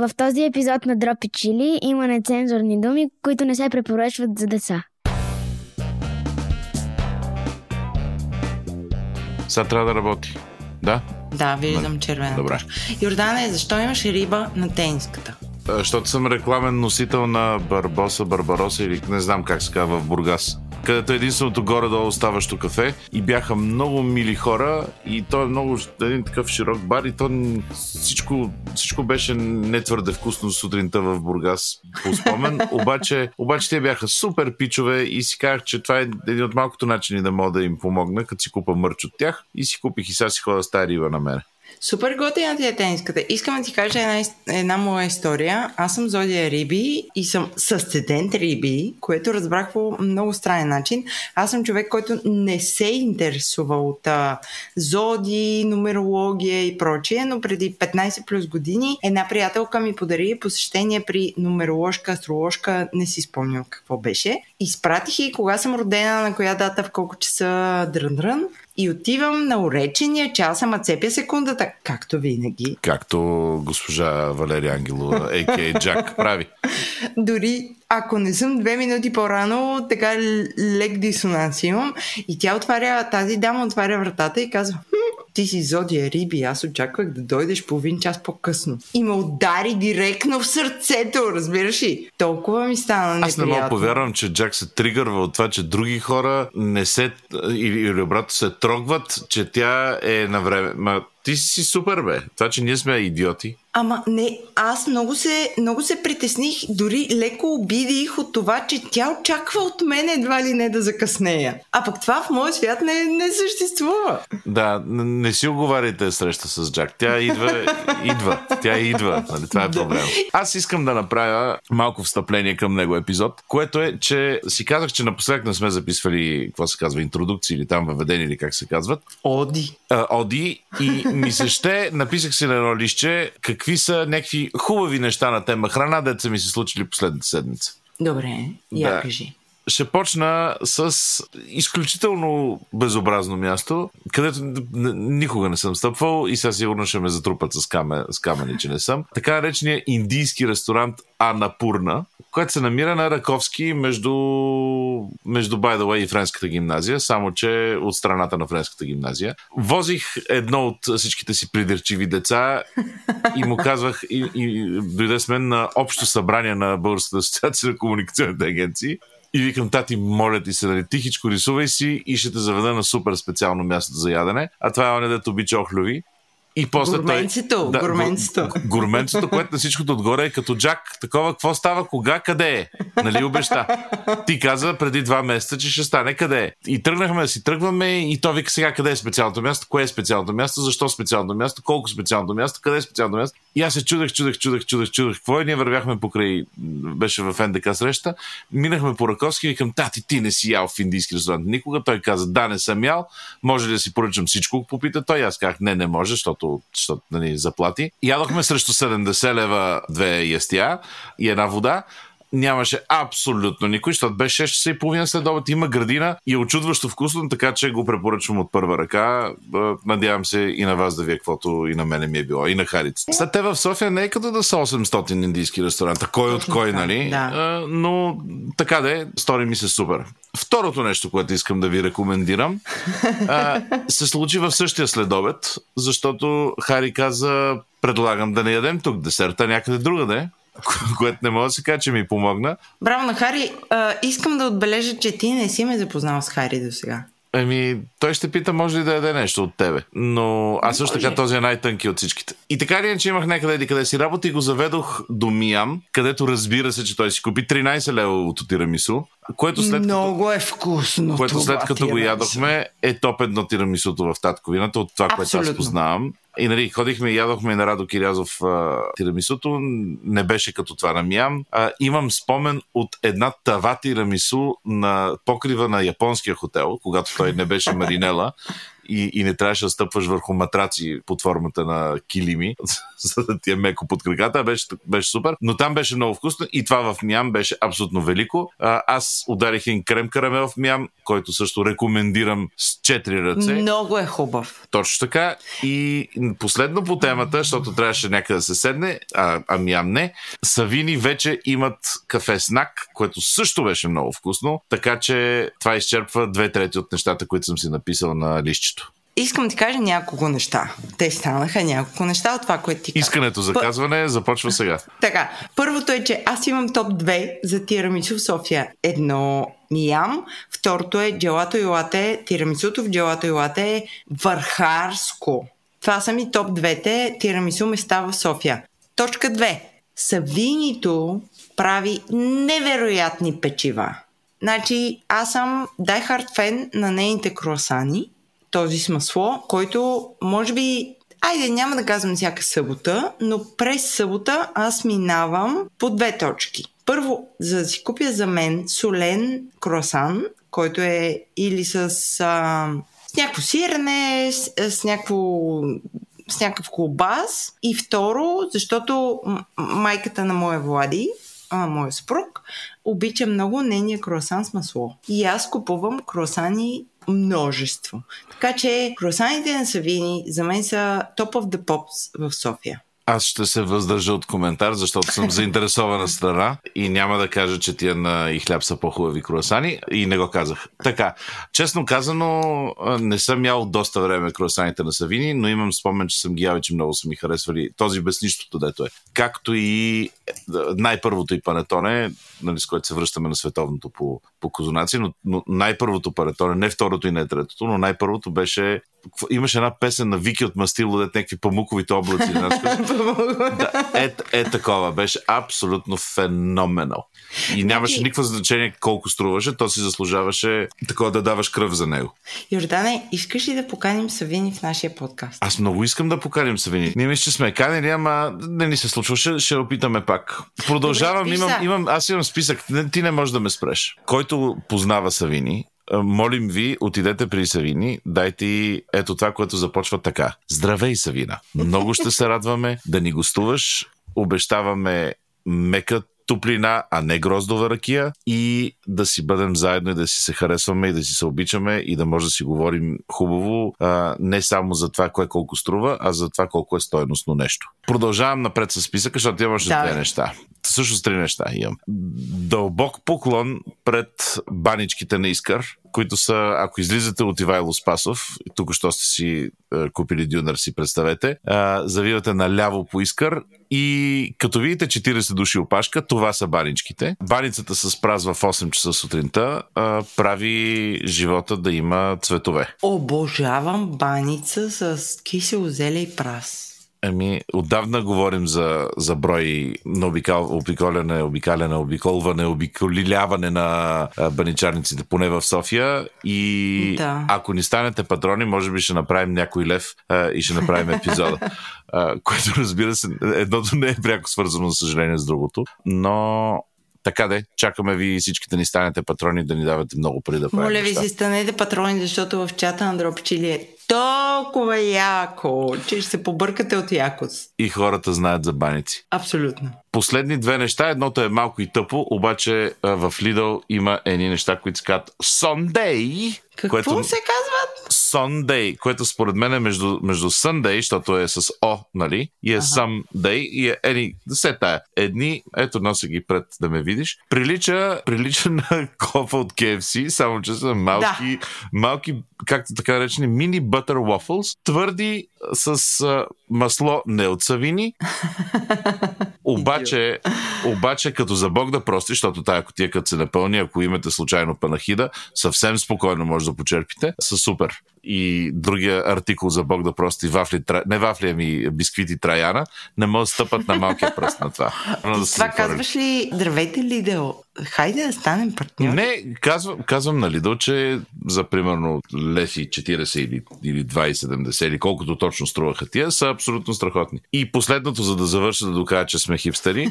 В този епизод на Дропи Чили има нецензурни думи, които не се препоръчват за деца. Сега трябва да работи. Да? Да, виждам червена. Добре. Йордане, защо имаш риба на тениската? А, Защото съм рекламен носител на Барбоса, Барбароса или не знам как се казва в Бургас. Където е единственото горе-долу ставащо кафе. И бяха много мили хора. И то е много един такъв широк бар. И то всичко, всичко беше не твърде вкусно сутринта в Бургас по спомен, обаче, обаче те бяха супер пичове и си казах, че това е един от малкото начини да мога да им помогна, като си купа мърч от тях. И си купих и сега си хода с тази риба на мен. Супер готина ти е тениската. Искам да ти кажа една, една моя история. Аз съм Зодия Риби и съм съсцедент Риби, което разбрах по много странен начин. Аз съм човек, който не се интересува от а, зоди, нумерология и прочие, но преди 15 плюс години една приятелка ми подари посещение при нумероложка, астроложка, не си спомням какво беше. Изпратих и кога съм родена, на коя дата, в колко часа дрън-дрън. И отивам на уречения час, ама цепя секундата, както винаги. Както госпожа Валерия Ангелова, а.к.а. Джак, прави. Дори ако не съм две минути по-рано, така лек дисонанс имам. И тя отваря, тази дама отваря вратата и казва, ти си Зодия Риби, аз очаквах да дойдеш половин час по-късно. И ме удари директно в сърцето, разбираш ли? Толкова ми стана неприятно. Аз не мога повярвам, че Джак се тригърва от това, че други хора не се, или, или обратно се трогват, че тя е на време. Ма ти си супер, бе. Това, че ние сме идиоти. Ама не, аз много се, много се притесних, дори леко обидих от това, че тя очаква от мен едва ли не да закъснея. А пък това в моя свят не, не съществува. Да, не си оговаряйте среща с Джак. Тя идва, идва. Тя идва. Нали? Това е проблем. Аз искам да направя малко встъпление към него епизод, което е, че си казах, че напоследък не сме записвали, какво се казва, интродукции или там въведени или как се казват. Оди. а, Оди и ми се ще, написах си на едно лище какви са някакви хубави неща на тема храна, деца ми се случили последната седмица. Добре, я Да. кажи. Ще почна с изключително безобразно място, където никога не съм стъпвал и сега сигурно ще ме затрупат с, каме, с камъни, че не съм. Така наречения индийски ресторант Анапурна, който се намира на Раковски между, между way и Френската гимназия, само че от страната на Френската гимназия. Возих едно от всичките си придирчиви деца и му казвах, и, и дойде с мен на общо събрание на Българската асоциация на комуникационните агенции. И викам, тати, моля ти се, нали, тихичко рисувай си и ще те заведа на супер специално място за ядене. А това е оне, дето обича охлюви. И после Гурменцето, той... гурменцето. гу- Гурменцето, което на всичкото отгоре е като Джак. Такова, какво става, кога, къде е? Нали обеща? Ти каза преди два месеца, че ще стане къде е. И тръгнахме да си тръгваме и то вика сега къде е специалното място, кое е специалното място, защо специалното място, колко специалното място, къде е специалното място. И аз се чудех, чудех, чудех, чудех, чудех. Какво е? Ние вървяхме покрай, беше в НДК среща, минахме по Раковски и викам, тати, ти не си ял в индийски ресторант никога. Той каза, да, не съм ял, може ли да си поръчам всичко, попита той. Аз казах, не, не може, защото, защото нали, заплати. Ядохме срещу 70 лева две ястия и една вода нямаше абсолютно никой, защото беше 6 часа и половина след обед. Има градина и е очудващо вкусно, така че го препоръчвам от първа ръка. Надявам се и на вас да ви е каквото и на мене ми е било, и на Харицата. След те в София не е като да са 800 индийски ресторанта. Кой от кой, нали? да. Но така да е, стори ми се супер. Второто нещо, което искам да ви рекомендирам, се случи в същия следобед, защото Хари каза, предлагам да не ядем тук десерта някъде другаде, което не мога да се каже, че ми помогна. Браво на Хари. А, искам да отбележа, че ти не си ме запознал с Хари до сега. Еми, той ще пита, може ли да яде нещо от тебе. Но аз също така този е най-тънки от всичките. И така ли, че имах някъде еди къде си работа и го заведох до Миян, където разбира се, че той си купи 13 лева от тирамису, което след като Много е вкусно което това, след като го ядохме е топ едно тирамисуто в татковината от това, което аз Абсолютно. познавам. И нали, ходихме и ядохме на Радо Кирязов а, тирамисуто. Не беше като това на Мям. А, имам спомен от една тава тирамису на покрива на японския хотел, когато той не беше Маринела. И, и не трябваше да стъпваш върху матраци под формата на килими, за да ти е меко под краката. Беше, беше супер. Но там беше много вкусно и това в Мям беше абсолютно велико. А, аз ударих един крем карамел в Мям, който също рекомендирам с четири ръце. Много е хубав. Точно така. И последно по темата, защото трябваше някъде да се седне, а, а Мям не, Савини вече имат кафе снак, което също беше много вкусно, така че това изчерпва две трети от нещата, които съм си написал на лището. Искам да ти кажа няколко неща. Те станаха няколко неща от това, което ти каза. Искането за казване започва сега. Така, първото е, че аз имам топ 2 за тирамису в София. Едно Миям, второто е джелато и лате. Тирамисуто в джелато и лате е върхарско. Това са ми топ двете тирамису места в София. Точка 2. Савинито прави невероятни печива. Значи, аз съм дайхард фен на нейните круасани, този с масло, който може би Айде, няма да казвам всяка събота, но през събота аз минавам по две точки. Първо, за да си купя за мен солен круасан, който е или с, а, с някакво сирене, с, с някакво с някакъв колбас. И второ, защото майката на моя Влади, а, моя съпруг, обича много нейния круасан с масло. И аз купувам круасани множество. Така че круасаните на Савини за мен са top of the pops в София. Аз ще се въздържа от коментар, защото съм заинтересована страна и няма да кажа, че тия на и хляб са по-хубави круасани и не го казах. Така, честно казано, не съм ял доста време круасаните на Савини, но имам спомен, че съм ги ял и че много са ми харесвали. Този без нищото, дето е. Както и най-първото и панетоне, нали, с което се връщаме на световното по, по козунаци, но, но най-първото панетоне, не второто и не третото, но най-първото беше имаше една песен на Вики от Мастило, дет някакви памуковите облаци. да, е, е такова. Беше абсолютно феноменал. И нямаше значи- никакво значение колко струваше, то си заслужаваше такова да даваш кръв за него. Йордане, искаш ли да поканим Савини в нашия подкаст? Аз много искам да поканим Савини. Ние мисля, че сме канени, ама не ни се случва. Ще, ще опитаме пак. Продължавам. Добре, имам, имам, аз имам списък. Ти не можеш да ме спреш. Който познава Савини, молим ви, отидете при Савини, дайте и ето това, което започва така. Здравей, Савина! Много ще се радваме да ни гостуваш. Обещаваме мека топлина, а не гроздова ракия и да си бъдем заедно и да си се харесваме и да си се обичаме и да може да си говорим хубаво, а, не само за това кое колко струва, а за това колко е стойностно нещо. Продължавам напред с списъка, защото имаш да. две неща. Също с три неща имам. Дълбок поклон пред баничките на Искър, които са, ако излизате от Ивайло Спасов, тук що сте си е, купили дюнер, си представете, е, завивате наляво по Искър и като видите 40 души опашка, това са баничките. Баницата се спразва в 8 часа сутринта, е, прави живота да има цветове. Обожавам баница с кисело зеле и прас. Ами, отдавна говорим за, за брой на обикал, обиколяне, обикаляне, обиколване, обиколиляване на баничарниците, поне в София. И да. ако ни станете патрони, може би ще направим някой лев а, и ще направим епизода. а, което, разбира се, едното не е пряко свързано, за съжаление, с другото. Но така де, чакаме ви всичките ни станете патрони да ни давате много преди да правим Моля ви си станете патрони, защото в чата на Дропчили толкова яко, че ще се побъркате от якост. И хората знаят за баници. Абсолютно. Последни две неща. Едното е малко и тъпо, обаче в Lidl има едни неща, които се казват Sunday. Какво което... се казват? Sunday, което според мен е между, между Sunday, защото е с О, нали? И е ага. Sunday и е ени, се тая. Едни, ето нося ги пред да ме видиш. Прилича, прилича на кофа от KFC, само че са малки, да. малки, както така наречени, мини butter waffles, твърди с а, масло не от савини, обаче, обаче като за Бог да прости, защото тая котия като се напълни, ако имате случайно панахида, съвсем спокойно може да почерпите, са супер. И другия артикул за Бог да прости, вафли, не вафли, ами бисквити Траяна, не могат да стъпат на малкия пръст на това. да това казваш ли, здравейте Лидео, хайде да станем партньори. Не, казвам, казвам на Лидо, че за примерно леси 40 или, или 20-70 или колкото точно струваха тия, са абсолютно страхотни. И последното, за да завърша да докажа, че сме хипстери,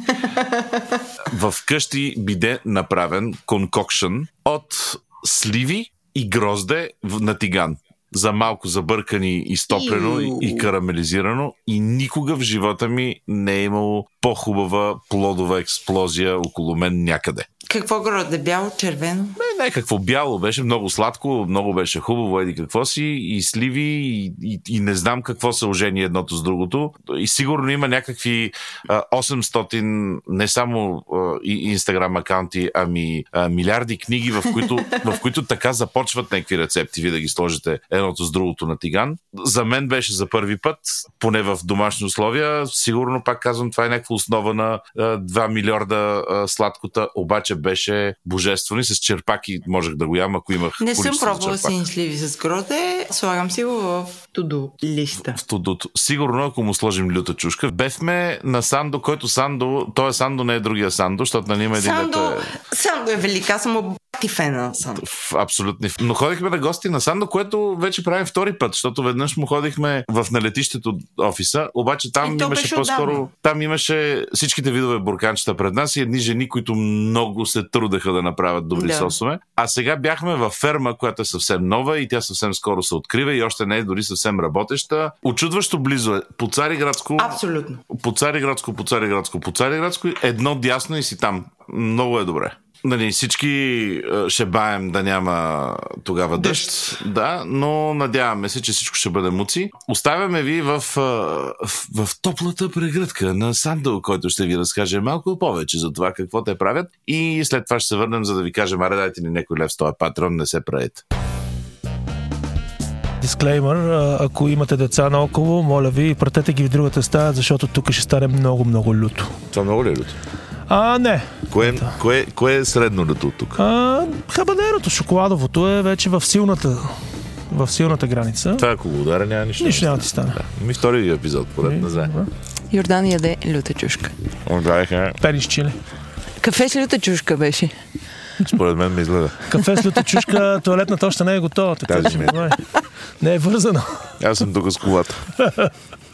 в къщи биде направен конкокшн от сливи и грозде на тиган. За малко забъркани и стоплено и, и карамелизирано и никога в живота ми не е имало по-хубава плодова експлозия около мен някъде. Какво гроде? Бяло, червено? Не, не, какво бяло беше, много сладко, много беше хубаво, еди какво си, и сливи, и, и, и не знам какво се ожени едното с другото. И сигурно има някакви а, 800, не само инстаграм акаунти, ами а, милиарди книги, в които, в които така започват някакви рецепти, ви да ги сложите едното с другото на тиган. За мен беше за първи път, поне в домашни условия. Сигурно, пак казвам, това е някаква основа на а, 2 милиарда а, сладкота, обаче беше божествено и с черпаки можех да го ям, ако имах Не съм пробвала сини сливи с гроде, слагам си го в туду листа. в тудото. Сигурно, ако му сложим люта чушка. Бехме на Сандо, който Сандо, той е Сандо, не е другия Сандо, защото нали има един Сандо, е Сандо е велика, аз съм обати фена на в абсолютни. Но ходихме на гости на Сандо, което вече правим втори път, защото веднъж му ходихме в налетището офиса, обаче там имаше по-скоро. отдавна. Там имаше всичките видове бурканчета пред нас и едни жени, които много се трудеха да направят добри Да. сосове. А сега бяхме във ферма, която е съвсем нова и тя съвсем скоро се открива и още не е дори съвсем работеща. Очудващо близо е. По Цариградско. Абсолютно. по Цариградско, по Цариградско, по Цариградско, едно дясно и си там. Много е добре. Нали, всички ще баем да няма тогава дъжд. Да, но надяваме се, че всичко ще бъде муци. Оставяме ви в, в, в топлата прегръдка на Сандъл, който ще ви разкаже малко повече за това какво те правят. И след това ще се върнем, за да ви кажем, аре дайте ни някой лев с този патрон, не се правете. Дисклеймър, ако имате деца наоколо, моля ви, пратете ги в другата стая, защото тук ще стане много, много люто. Това много ли е люто? А, не. Кое, кое, кое е средно люто от тук? А, хабанерото, шоколадовото е вече в силната, в силната граница. Това ако го ударя, няма нищо. Нищо няма да ти стане. Да. Ми втори епизод, поред не знае. Йордан яде люта чушка. Удариха. Пени с чили. Кафе с люта чушка беше. Според мен ме изгледа. Кафе с люта чушка, туалетната още не е готова. Така, Тази ми е. внимавай. не е вързана. Аз съм тук с колата.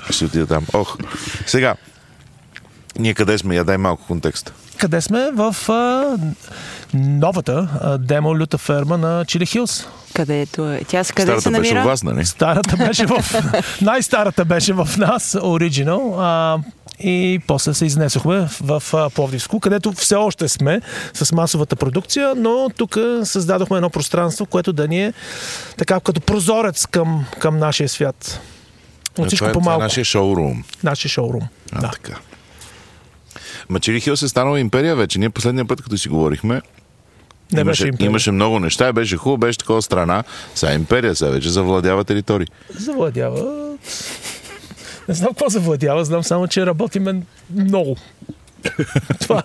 Ще отида там. Ох. Сега. Ние къде сме? Я дай малко контекст. Къде сме? В а, новата а, демо люта ферма на Чили Хилс. Където е? Тя с къде Старата се беше намира? у вас, нали? Старата беше в... Най-старата беше в нас, оригинал. А, и после се изнесохме в, в Пловдивско, където все още сме с масовата продукция, но тук създадохме едно пространство, което да ни е така като прозорец към, към нашия свят. От всичко това, е, това е по-малко. нашия шоурум. Нашия шоурум. А, да. така. Ма Чили Хилс е станала империя вече. Ние последния път, като си говорихме, Не имаше, беше империя. имаше много неща, беше хубаво, беше такова страна. Сега е империя, сега вече завладява територии. Завладява... Не знам какво завладява, знам само, че работиме много. Това.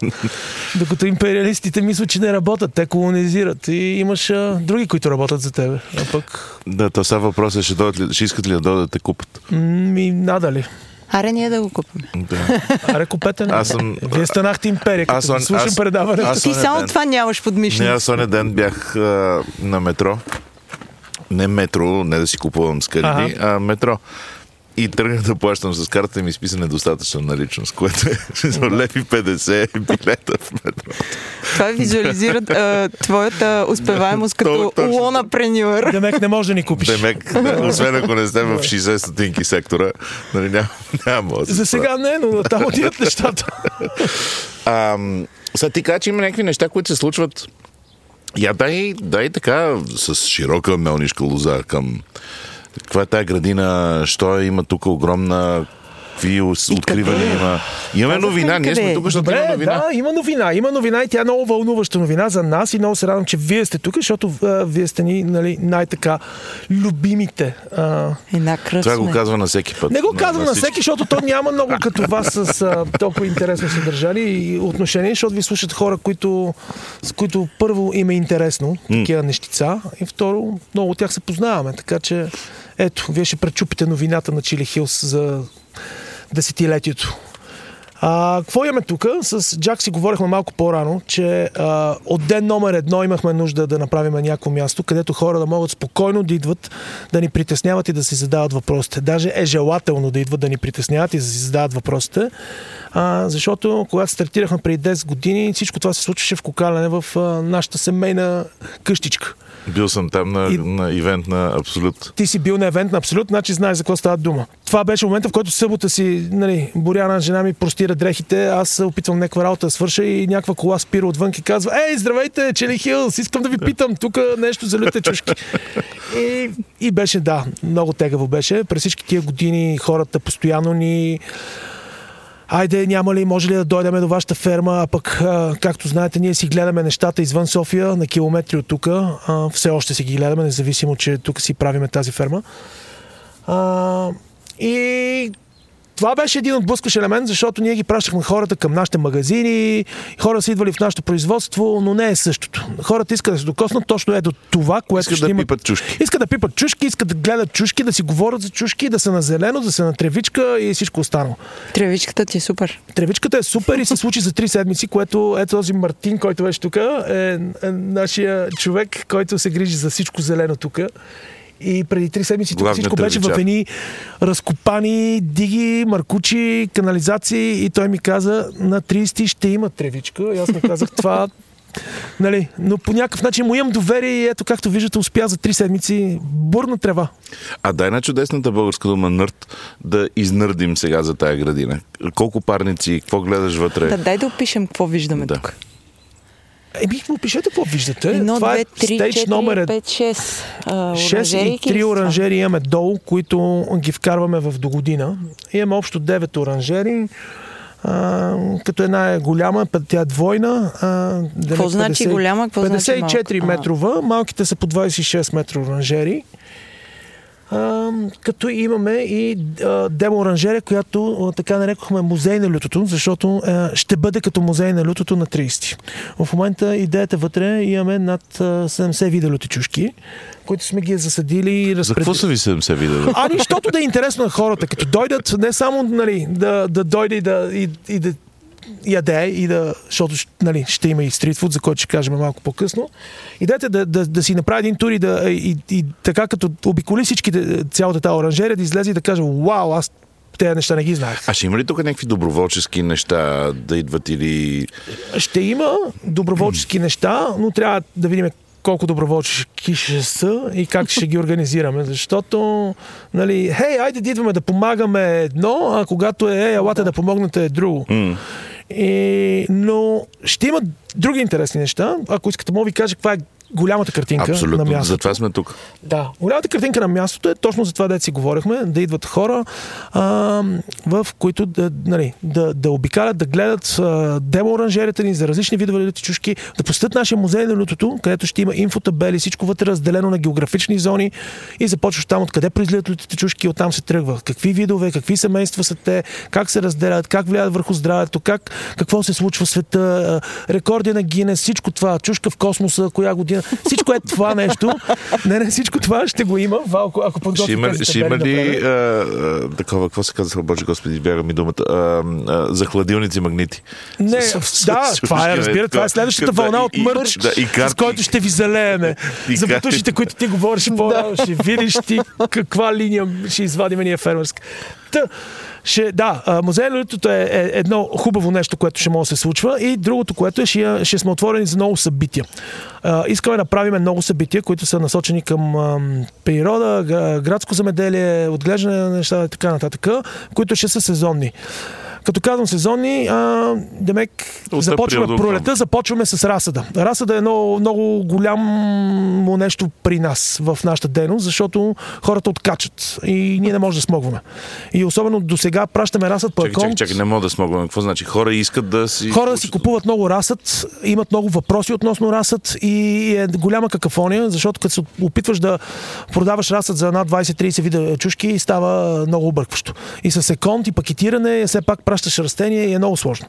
Докато империалистите мислят, че не работят, те колонизират и имаш а, други, които работят за тебе. А пък Да, то сега въпросът е, ще, дойдат ще искат ли да дойдат да те купат. ми надали. Аре, ние да го купим. Да. Аре, купете не. Аз съм- Вие станахте империя, като Аз аз, слушам аз- предаването. аз- Ти само ден. това нямаш под Не, аз оня ден бях а, на метро. Не метро, не да си купувам скариди, а метро. И тръгнах да плащам с карта и ми изписа недостатъчна наличност, което е за леви 50 билета в метро. Това визуализира а, твоята успеваемост като Точно. лонапренюер. Демек не можеш да ни купиш. Демек, да, освен ако не сте в 60 стотинки сектора, нали, няма, няма да За сега не, но там отиват нещата. А, сега ти кажа, че има някакви неща, които се случват. Я дай, дай така с широка мелнишка лоза към каква е тая градина, що има тук огромна какви ос- откривания има. Имаме Казах новина, ние сме е? тук, защото има новина. да, има новина. Има новина и тя е много вълнуваща новина за нас и много се радвам, че вие сте тук, защото а, вие сте ни нали, най-така любимите. А, Една Това го казва на всеки път. Не го казвам на всички. всеки, защото то няма много като вас с а, толкова интересно съдържание и отношение, защото ви слушат хора, които, с които първо им е интересно, такива нещица, и второ, много от тях се познаваме. Така че, ето, вие ще пречупите новината на Чили Хилс за десетилетието. А, какво имаме тук? С Джак си говорихме малко по-рано, че а, от ден номер едно имахме нужда да направим някакво място, където хора да могат спокойно да идват, да ни притесняват и да си задават въпросите. Даже е желателно да идват да ни притесняват и да си задават въпросите, а, защото когато стартирахме преди 10 години, всичко това се случваше в Кокалене в а, нашата семейна къщичка. Бил съм там на, И- на ивент на Абсолют. Ти си бил на евент на Абсолют, значи знаеш за какво става дума. Това беше момента, в който събота си, нали, Боряна, жена ми, простира дрехите, аз опитвам някаква работа да свърша и някаква кола спира отвън и казва, ей, здравейте, Чели Хилс, искам да ви питам тук нещо за люте чушки. И, и беше, да, много тегаво беше. През всички тия години хората постоянно ни Айде, няма ли, може ли да дойдем до вашата ферма, а пък, както знаете, ние си гледаме нещата извън София, на километри от тук. Все още си ги гледаме, независимо, че тук си правиме тази ферма. А, и това беше един отблъскващ елемент, защото ние ги пращахме хората към нашите магазини, хора са идвали в нашето производство, но не е същото. Хората искат да се докоснат точно е до това, което Искат ще да има. пипат чушки. Искат да пипат чушки, искат да гледат чушки, да си говорят за чушки, да са на зелено, да са на тревичка и всичко останало. Тревичката ти е супер. Тревичката е супер и се случи за три седмици, което е този Мартин, който беше тук, е, е нашия човек, който се грижи за всичко зелено тук. И преди три седмици тук Главният всичко беше в едни разкопани диги, маркучи, канализации и той ми каза на 30 ще има тревичка. И аз му казах това Нали, но по някакъв начин му имам доверие и ето, както виждате, успя за три седмици бурна трева. А дай на чудесната българска дума нърд да изнърдим сега за тая градина. Колко парници, какво гледаш вътре? Да, дай да опишем какво виждаме Да. тук. Еми, му пишете какво виждате. Едно, Това две, е три, стейдж четири, номер е- пет, шест. а, 6 и оранжерийки ли 3 са това? оранжери имаме долу, които ги вкарваме в до година. Имаме общо 9 оранжери. А, като една е голяма, тя е двойна. А, Какво демек значи голяма, какво значи 54 малка? метрова, малките са по 26 метра оранжери. А, като имаме и а, демо оранжерия, която а, така нарекохме музей на лютото, защото а, ще бъде като музей на лютото на 30. В момента идеята вътре имаме над а, 70 вида люти чушки, които сме ги засадили и За какво са ви 70 вида? Ами, защото да е интересно на хората, като дойдат, не само нали, да, да дойде и да, и, и да яде, и да, защото нали, ще има и стритфуд, за който ще кажем малко по-късно. Идете да, да, да си направи един тур и, да, и, и така като обиколи всичките, цялата тази оранжерия, да излезе и да каже, вау, аз тези неща не ги знаех. А ще има ли тук някакви доброволчески неща да идват или... Ще има доброволчески неща, но трябва да видим колко доброволчески ще са и как ще ги организираме. Защото, нали, хей, айде да идваме да помагаме едно, а когато е, ей, елате да помогнете е друго. И, но ще има други интересни неща. Ако искате, мога ви кажа каква е голямата картинка на Абсолютно, мястото. затова сме тук. Да, голямата картинка на мястото е точно за това, да си говорихме, да идват хора, а, в които да, нали, да, да обикалят, да гледат а, демо оранжерията ни за различни видове люти чушки, да посетят нашия музей на лютото, където ще има инфотабели, всичко вътре разделено на географични зони и започваш там откъде произлизат лютите чушки, оттам се тръгва. Какви видове, какви семейства са те, как се разделят, как влияят върху здравето, как, какво се случва в света, рекорди на Гинес, всичко това, чушка в космоса, коя година, всичко е това нещо. Не, не, всичко това ще го има, Валко, ако подготвите Ще има, тези ще има ли а, а, такова, какво се казва, Боже Господи, бяга ми думата, а, а, за хладилници магнити? Не, С- с- да, с- това е, разбира, това е следващата вълна от мърч, да, и с карти. който ще ви залееме. За бутушите, които ти говориш по ще видиш ти каква линия ще извадим ние фермерска. Та, ще, да, а, музей на лютото е, е едно хубаво нещо, което ще може да се случва и другото, което е, ще, ще сме отворени за много събития. А, искаме да правим много събития, които са насочени към ам, природа, градско замеделие, отглеждане на неща и така нататък, които ще са сезонни. Като казвам сезонни, а, демек, От започваме април до пролета, започваме с расада. Расада е едно много голямо нещо при нас в нашата дейност, защото хората откачат и ние не можем да смогваме. И особено до сега пращаме расът по Чакай, чакай, чакай, не мога да смогвам. Какво значи? Хора искат да си... Хора да си купуват много расът, имат много въпроси относно расът и е голяма какафония, защото като се опитваш да продаваш расът за над 20-30 вида чушки, става много объркващо. И с еконт и пакетиране, все пак пращаш растения и е много сложно.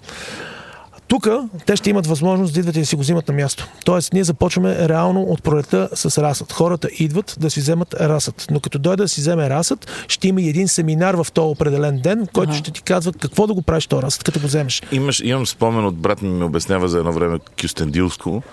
Тук те ще имат възможност да идват и да си го взимат на място. Тоест, ние започваме реално от пролета с расът. Хората идват да си вземат расът. Но като дойде да си вземе расът, ще има и един семинар в този определен ден, който ще ти казва какво да го правиш този расът, като го вземеш. Имаш, имам спомен от брат ми ми обяснява за едно време Кюстендилско,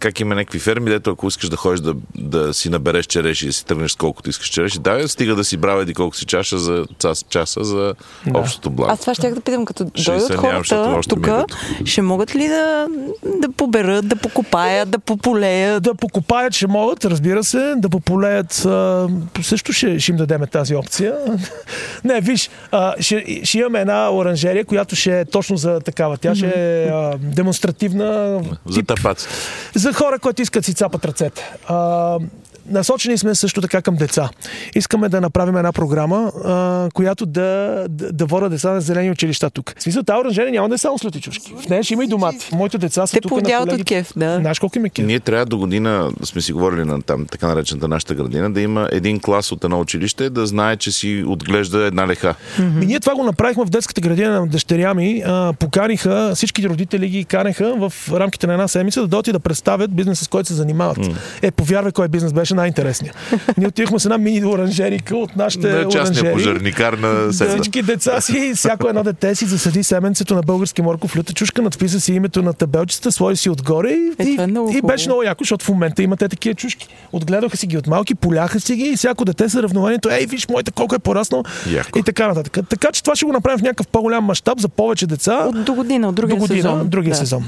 как има някакви ферми, дето ако искаш да ходиш да, да си набереш череши и да си тръгнеш колкото искаш череши, да, стига да си брава еди колко си чаша за час, часа за Да. общото благо. Аз това ще да питам, като дойдат хората ми тук, е ще могат ли да, да поберат, да покопаят, да пополеят? Да покопаят ще могат, разбира се, да пополеят а, също ще, ще им дадем тази опция. Не, виж, а, ще, ще имаме една оранжерия, която ще е точно за такава. Тя ще е а, демонстративна. За тапаци. За хора, които искат си цапат ръцете. А, насочени сме също така към деца. Искаме да направим една програма, а, която да, да, да вода деца на зелени училища тук. В смисъл, тази оранжерия няма да е само слатичушки. В нея ще има и домати. Моите деца са Те тук на повдяват от кеф, да. Знаеш колко е кеф? Ние трябва до година, сме си говорили на там, така наречената нашата градина, да има един клас от едно училище, да знае, че си отглежда една леха. Ми, ние това го направихме в детската градина на дъщеря ми. А, поканиха, всички родители ги канеха в рамките на една седмица да дойдат и да представят бизнеса, с който се занимават. Е, повярвай, кой бизнес беше най-интересният. Ние отидохме с една мини оранжерика от нашите На частния оранжери. пожарникар на седа. Всички деца си, всяко едно дете си засади семенцето на български морков люта чушка, надписа си името на табелчета, слой си отгоре и, Е, това е много и, и беше много яко, защото в момента има те такива чушки. Отгледаха си ги от малки, поляха си ги и всяко дете са равновението, ей, виж, моята колко е пораснал Яко. и така нататък. Така че това ще го направим в някакъв по-голям мащаб за повече деца От до година, от другия до година, сезон. другия да. сезон.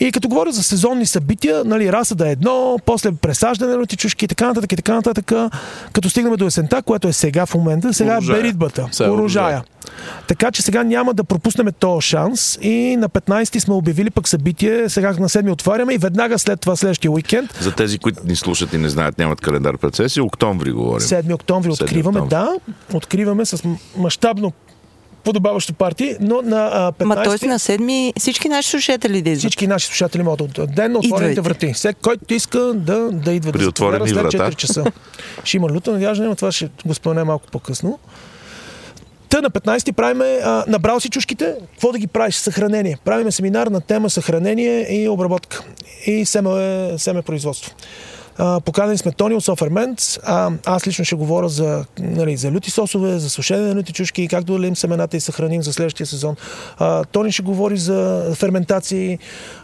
И като говоря за сезонни събития, нали, раса да е едно, после пресаждане на чушки и така нататък, и така нататък, като стигнем до есента, което е сега в момента, сега Урожая. е беритбата, е урожая. урожая. Така че сега няма да пропуснем този шанс и на 15 сме обявили пък събитие, сега на 7 отваряме и веднага след това следващия уикенд, За тези, които ни слушат и не знаят, нямат календар пред себе си, октомври говорим. 7 октомври 7 откриваме, октомври. да, откриваме с мащабно подобаващо парти, но на а, 15 Ма т.е. на седми всички наши слушатели да идват. Всички наши слушатели могат от ден на отворените врати. Всеки, който иска да, да идва При да се отворени след врата. 4 часа. ще има люта надяждане, но това ще го спомена малко по-късно. Та на 15 правиме, а, набрал си чушките, какво да ги правиш? Съхранение. Правиме семинар на тема съхранение и обработка. И семе, семе производство. А, поканали сме Тони от Софермент. А, аз лично ще говоря за, нали, за люти сосове, за сушене на люти чушки, как да лим семената и съхраним за следващия сезон. А, Тони ще говори за ферментации,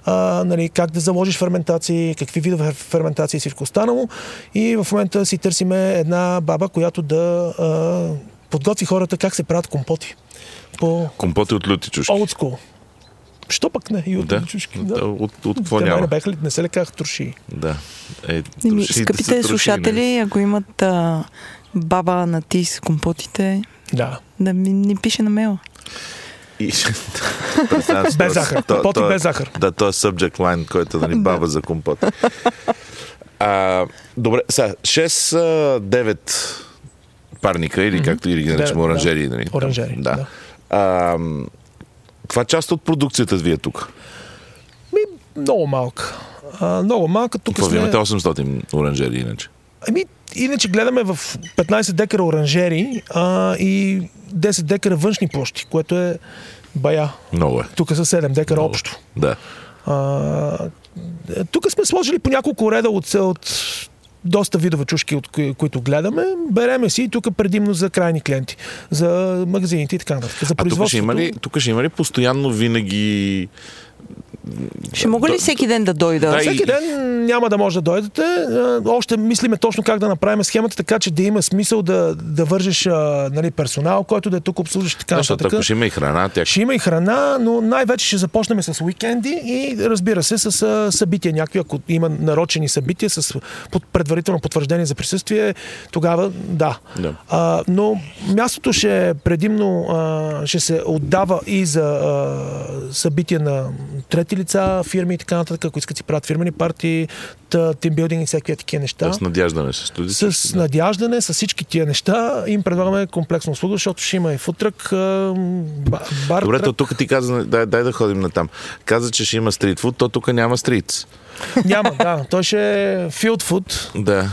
а, нали, как да заложиш ферментации, какви видове ферментации и всичко останало. И в момента си търсиме една баба, която да а, подготви хората как се правят компоти. По Компоти от люти чушки. old school. Що пък не? И от Да. чушки. Да, от, от какво няма? мене бяха ли, не се ли казах троши? Да. Е, Еми, трошиите са скъпите трошини. слушатели, ако имат а, баба на ти с компотите, Да. да ми ни пише на мейла. И... Без захар. то- Компоти то- без захар. Да, то е subject line, който да ни баба за компот. А, добре, сега, 6-9 парника, или както или ги наричаме, Да, да. оранжери. Нали? Оранжери, Да. да. А, каква част от продукцията ви е тук? Ми, много малка. А, много малка. Тук Какво сме... имате 800 оранжери иначе? Ами, иначе гледаме в 15 декара оранжери а, и 10 декара външни площи, което е бая. Много е. Тук са 7 декара Много. общо. Да. А, тук сме сложили по няколко реда от, от доста видове чушки, от кои, които гледаме. Береме си тук предимно за крайни клиенти, за магазините и така нататък. За А тук ще, производството. има ли, тук ще има ли постоянно винаги... Ще мога ли всеки ден да дойда? Да, и- Всеки ден няма да може да дойдете. Още мислиме точно как да направим схемата, така че да има смисъл да, да вържеш нали, персонал, който да е тук обслужваш и така Защото ако ще има и храна, тя Ще има и храна, но най-вече ще започнем с уикенди и разбира се с събития някакви, ако има нарочени събития с под, предварително потвърждение за присъствие, тогава да. Да. А, но мястото ще е предимно а, ще се отдава и за а, събития на трети лица, фирми и така нататък, ако искат си правят фирмени партии, тимбилдинг и всякакви такива неща. с надяждане се студи. С надяждане, с всички тия неща им предлагаме комплексна услуга, защото ще има и футрък, бар Добре, то тук ти каза, дай, дай да ходим на там. Каза, че ще има стритфуд, то тук няма стритс. Няма, да. Той ще е food Да.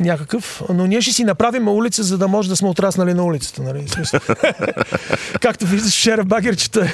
някакъв, но ние ще си направим улица, за да може да сме отраснали на улицата. Нали? Както виждаш, вчера багерчета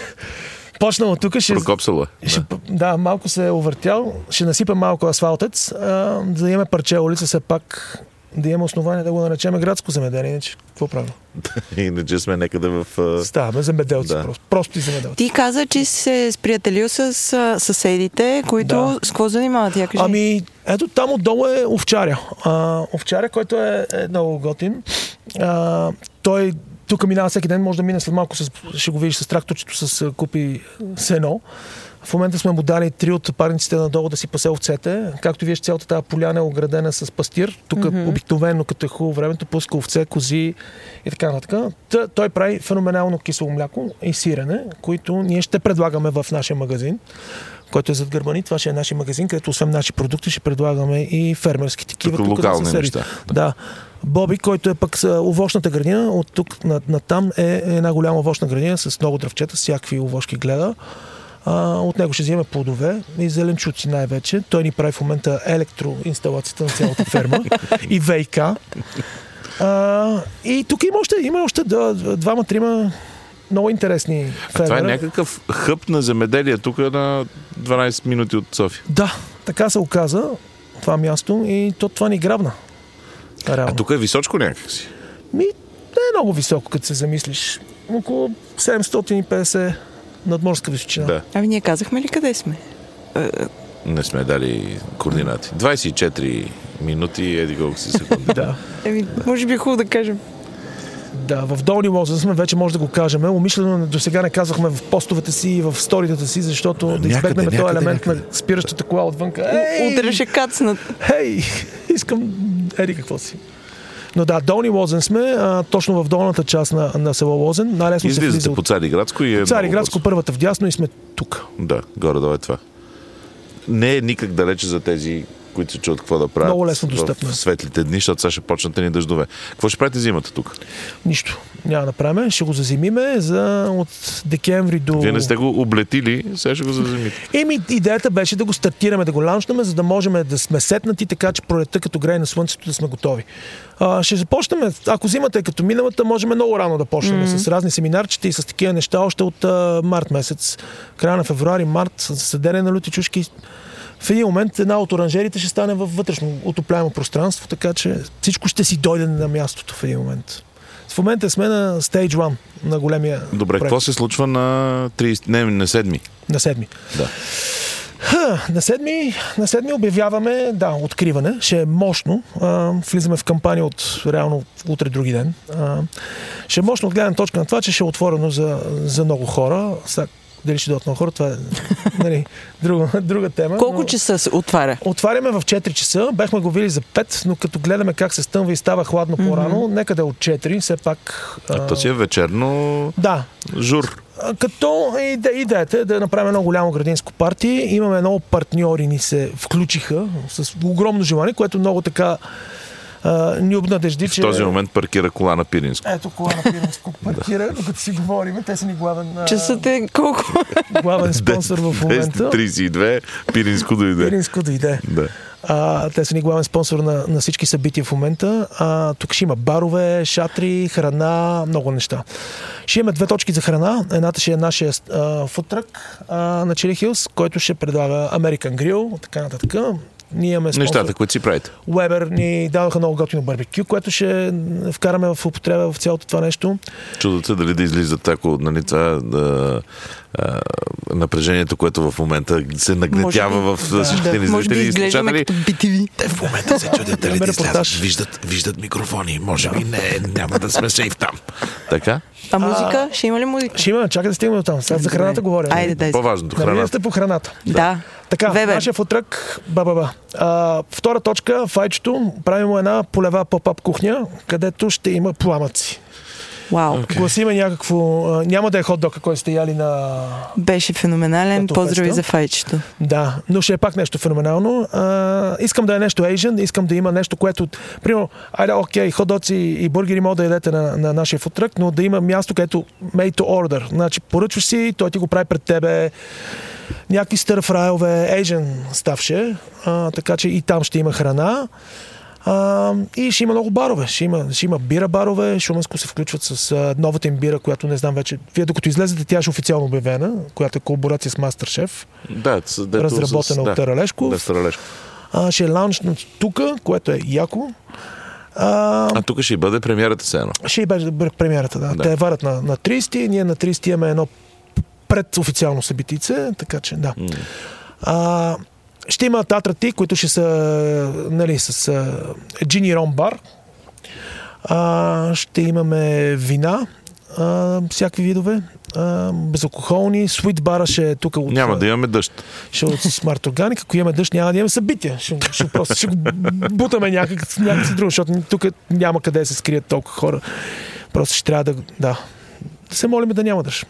Почнал от тук ще... Прокопсало. Ще, да, малко се е увъртял. Ще насипа малко асфалтец, а, да имаме парче улица, все пак да имаме основание да го наречем градско земеделие. Иначе, какво правим? Иначе сме некъде в... Ставаме земеделци, Да. просто. Просто и земеделци. Ти каза, че си се сприятелил с съседите, които Да. с какво занимават? Я кажи. Ами, ето там отдолу е овчаря. А, овчаря, който е, е много готин. А, той тук минава всеки ден, може да мине след малко, с, ще го видиш с тракторчето, с купи сено. В момента сме му дали три от парниците надолу да си пасе овцете. Както виж, цялата тази поляна е оградена с пастир. Тук mm-hmm. обикновено, като е хубаво времето, пуска овце, кози и така нататък. Та, той прави феноменално кисело мляко и сирене, които ние ще предлагаме в нашия магазин който е зад гърба ни. Това ще е нашия магазин, където освен наши продукти ще предлагаме и фермерски такива. Тук тук локални неща. Да. Боби, който е пък с овощната градина, от тук на, на там е една голяма овощна градина с много дръвчета, с всякакви овошки гледа. А, от него ще вземем плодове и зеленчуци най-вече. Той ни прави в момента електроинсталацията на цялата ферма и ВИК. А, и тук има още, има още да, двама-трима много интересни Това е фермера. някакъв хъб на земеделие тук на 12 минути от София. Да, така се оказа това място и то това ни грабна. Реално. А тук е височко някакси. Ми, не е много високо, като се замислиш. Около 750 надморска височина. Да. Ами ние казахме ли къде сме? Не сме дали координати. 24 минути, еди колко си секунди. Да. Еми, може би е хубаво да кажем. Да, в долни лоза сме, вече може да го кажем. Умишлено до сега не казахме в постовете си и в сторитата си, защото да Някъде, избегнем този елемент някъде. на спиращата кола отвънка. Ей, Утре ще кацнат. Хей, искам, еди какво си. Но да, Долни Лозен сме, а, точно в долната част на, на село Лозен. Най-лесно се влиза Излизате по Цариградско и е Цариградско, първата вдясно и сме тук. Да, горе-долу е това. Не е никак далече за тези, които се чуят какво да правят. Много лесно достъпно. В светлите дни, защото сега ще почнат ни дъждове. Какво ще правите зимата тук? Нищо. Няма да правим. Ще го зазимиме за от декември до... Вие не сте го облетили, сега ще го заземите. Еми, идеята беше да го стартираме, да го лаунчнаме, за да можем да сме сетнати, така че пролетта като грее на слънцето да сме готови. А, ще започнем, ако зимата е като миналата, можем много рано да почнем mm-hmm. с разни семинарчета и с такива неща, още от а, март месец, края на февруари, март, съдене на люти чушки. В един момент една от оранжерите ще стане във вътрешно отопляемо пространство, така че всичко ще си дойде на мястото в един момент. В момента сме на Stage 1 на големия Добре, проект. какво се случва на 30... Не, на 7 На седми. Да. Ха, на седми, на седми обявяваме, да, откриване. Ще е мощно. А, влизаме в кампания от реално утре други ден. А, ще е мощно от гледна точка на това, че ще е отворено за, за много хора. Сега, дали ще дойдат много хора, това е нали, друга, друга тема. Колко но- часа се отваря? Отваряме в 4 часа, бехме го вили за 5, но като гледаме как се стъмва и става хладно по-рано, нека да е от 4, все пак... А, то си е вечерно Да, жур. а, Като иде, идеята е да направим едно голямо градинско парти. Имаме много партньори ни се включиха с огромно желание, което много така а, ни обнадежди, В че... този момент паркира кола на Пиринско. Ето кола на Пиринско паркира, докато си говорим. Те са ни главен, а, Часът е колко? главен спонсор в момента. 10.32, Пиринско дойде. Пиринско дойде. Да. А, те са ни главен спонсор на, на всички събития в момента. А, тук ще има барове, шатри, храна, много неща. Ще имаме две точки за храна. Едната ще е нашия а, футрък а, на Chili Hills, който ще предлага American Grill, така нататък. Ние имаме спонсор. Нещата, които си правите. Weber ни дадоха много готино барбекю, което ще вкараме в употреба в цялото това нещо. Чудото се дали да излизат ако нали, това да, а, напрежението, което в момента се нагнетява в да, всичките ни може би зрители и слушатели. като BTV. Те в момента се чудят дали да излязат. Виждат, виждат микрофони. Може би не, няма да сме сейф там. Така? А музика? Ще има ли музика? Ще имаме, чакай да стигнем до там. Сега за храната говоря. Айде, дай. По-важното, Нали храната. сте по храната? Да. Така, Вебер. нашия футрък, ба-ба-ба. Втора точка, файчето, правим една полева поп-ап кухня, където ще има пламъци. Вау. Okay. Гласиме някакво... А, няма да е хот-дог, който сте яли на... Беше феноменален. Като Поздрави за файчето. Да, но ще е пак нещо феноменално. А, искам да е нещо Asian, искам да има нещо, което... Примерно, айде, окей, хот-доци и бургери могат да ядете на, на нашия футрък, но да има място, където made to order. Значи, поръчваш си, той ти го прави пред тебе, някакви стърфрайове, Asian ставше, а, така че и там ще има храна. А, и ще има много барове. Ще има, ще има бира барове. Шуманско се включват с а, новата им бира, която не знам вече. Вие докато излезете, тя ще е официално обявена, която е колаборация с Мастершеф, Да, дето разработена с, от Таралешков. Да, Таралешков. А, ще е лаунч тук, което е яко. А, А тук ще и бъде премиерата се едно. ще и беше премиерата, да. Да. да. Те варят на, на 30, ние на 30 имаме едно предофициално събитице, така че да. А, ще има татрати, които ще са нали, с джини ром бар. А, ще имаме вина, а, всякакви видове, а, безалкохолни. Свит бара ще е тук от, Няма да имаме дъжд. ще е от Smart Organic. Ако имаме дъжд, няма да имаме събития. Ще, ще, просто ще го бутаме някак, някак си друго, защото тук няма къде да се скрият толкова хора. Просто ще трябва да, да, да се молим да няма дъжд.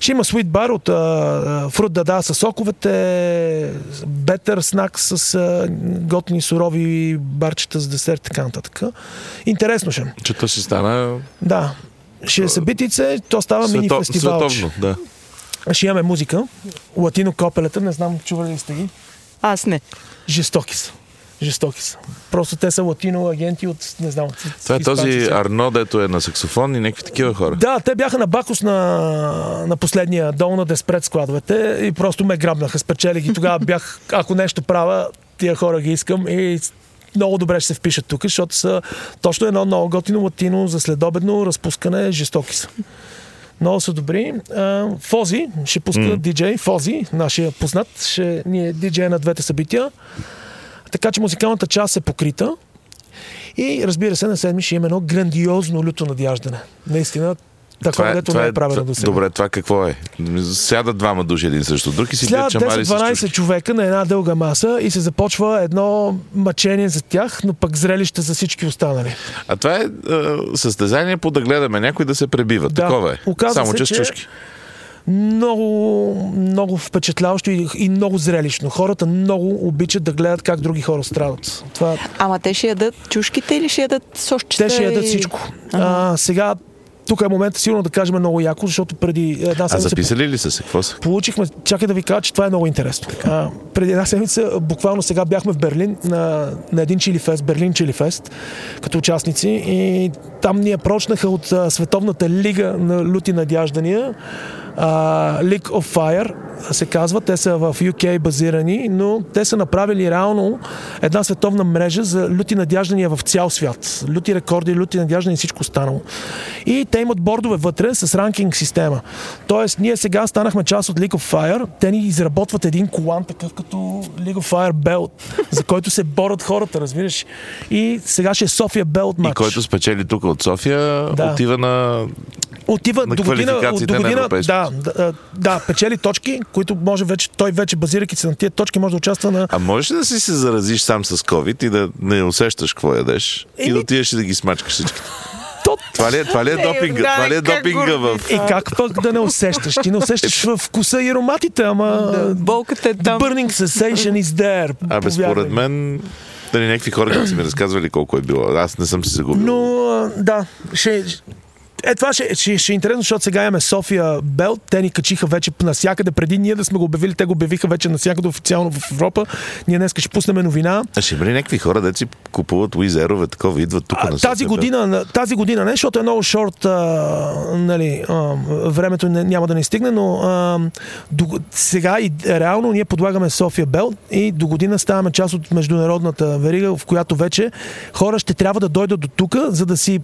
Ще има свит бар от а, фрут дада с соковете, бетър снак с а, готини сурови барчета за десерт и така нататък. Интересно ще. е. Че то си стана Да. Ще е събитице, то става мини фестивал. световно. Да. Ще имаме музика. Латино копелета, не знам, чували ли сте ги? Аз не. Жестоки са. Жестоки са. Просто те са латино агенти от, не знам, Това е този. Арно, дето е на саксофон и някакви такива хора. Да, те бяха на Бакус на, на последния долу на Деспред складовете и просто ме грабнаха, спечелих ги. Тогава бях, ако нещо правя, тия хора ги искам и много добре ще се впишат тук, защото са точно едно много готино латино за следобедно разпускане, жестоки са. Много са добри. Фози ще пуска М. диджей, Фози, нашия познат, ще ни е диджей на двете събития. Така че музикалната част е покрита. И разбира се, на седми ще има едно грандиозно люто надяждане. Наистина, такова, дето не е правено това- до сега. Добре, това какво е? Сядат двама души един срещу друг и си Слядат гледат чамари с 10-12 чушки. човека на една дълга маса и се започва едно мъчение за тях, но пък зрелище за всички останали. А това е, е състезание по да гледаме някой да се пребива. Да. Такова е. Оказва Само се, че с че- чушки. Много, много впечатляващо и, и много зрелищно. Хората много обичат да гледат как други хора страдат. Това, Ама те ще ядат чушките или ще ядат сошчета? те ще ядат и- всичко. А, сега, тук е момента сигурно да кажем много яко, защото преди една А седмица записали ли са се? Какво са? Получихме, чакай да ви кажа, че това е много интересно. А, преди една седмица, буквално сега бяхме в Берлин на, на един чили фест, Берлин чили фест, като участници и там ни прочнаха от а, Световната лига на лути надяждания, а, League of Fire се казва, те са в UK базирани, но те са направили реално една световна мрежа за люти надяждания в цял свят. Люти рекорди, люти надяждания и всичко останало. И те имат бордове вътре с ранкинг система. Тоест, ние сега станахме част от League of Fire. Те ни изработват един колан, такъв като League of Fire Belt, за който се борят хората, разбираш. И сега ще е София Белт матч. И който спечели тук от София, Да. отива на... Отива на до година, до на година да, да, да, печели точки, които може вече, той вече базирайки се на тия точки, може да участва на А можеш ли да си се заразиш сам с COVID и да не усещаш какво ядеш? И да Еми- отидеш и да ги смачкаш всички. то, Това ли е, това ли е допинга? да, Това ли е допинга в... И как пък да не усещаш? Ти не усещаш в вкуса и ароматите, ама... Да, болката е The там. burning sensation is there. Абе, според мен, дали някакви хора които са ми разказвали колко е било. Аз не съм си загубил. Но, да, ще... Е, това ще, ще, ще е интересно, защото сега имаме София Белт. Те ни качиха вече навсякъде. Преди ние да сме го обявили, те го обявиха вече навсякъде официално в Европа. Ние днес ще пуснем новина. А ще има ли някакви хора, да си купуват уизерове, такова, идват тук А, на тази, София, година, на- тази година не, защото е много шорт, а, нали, а, времето не, няма да ни стигне, но а, до, сега и реално ние подлагаме София Белт и до година ставаме част от международната верига, в която вече хора ще трябва да дойдат до тук, за да си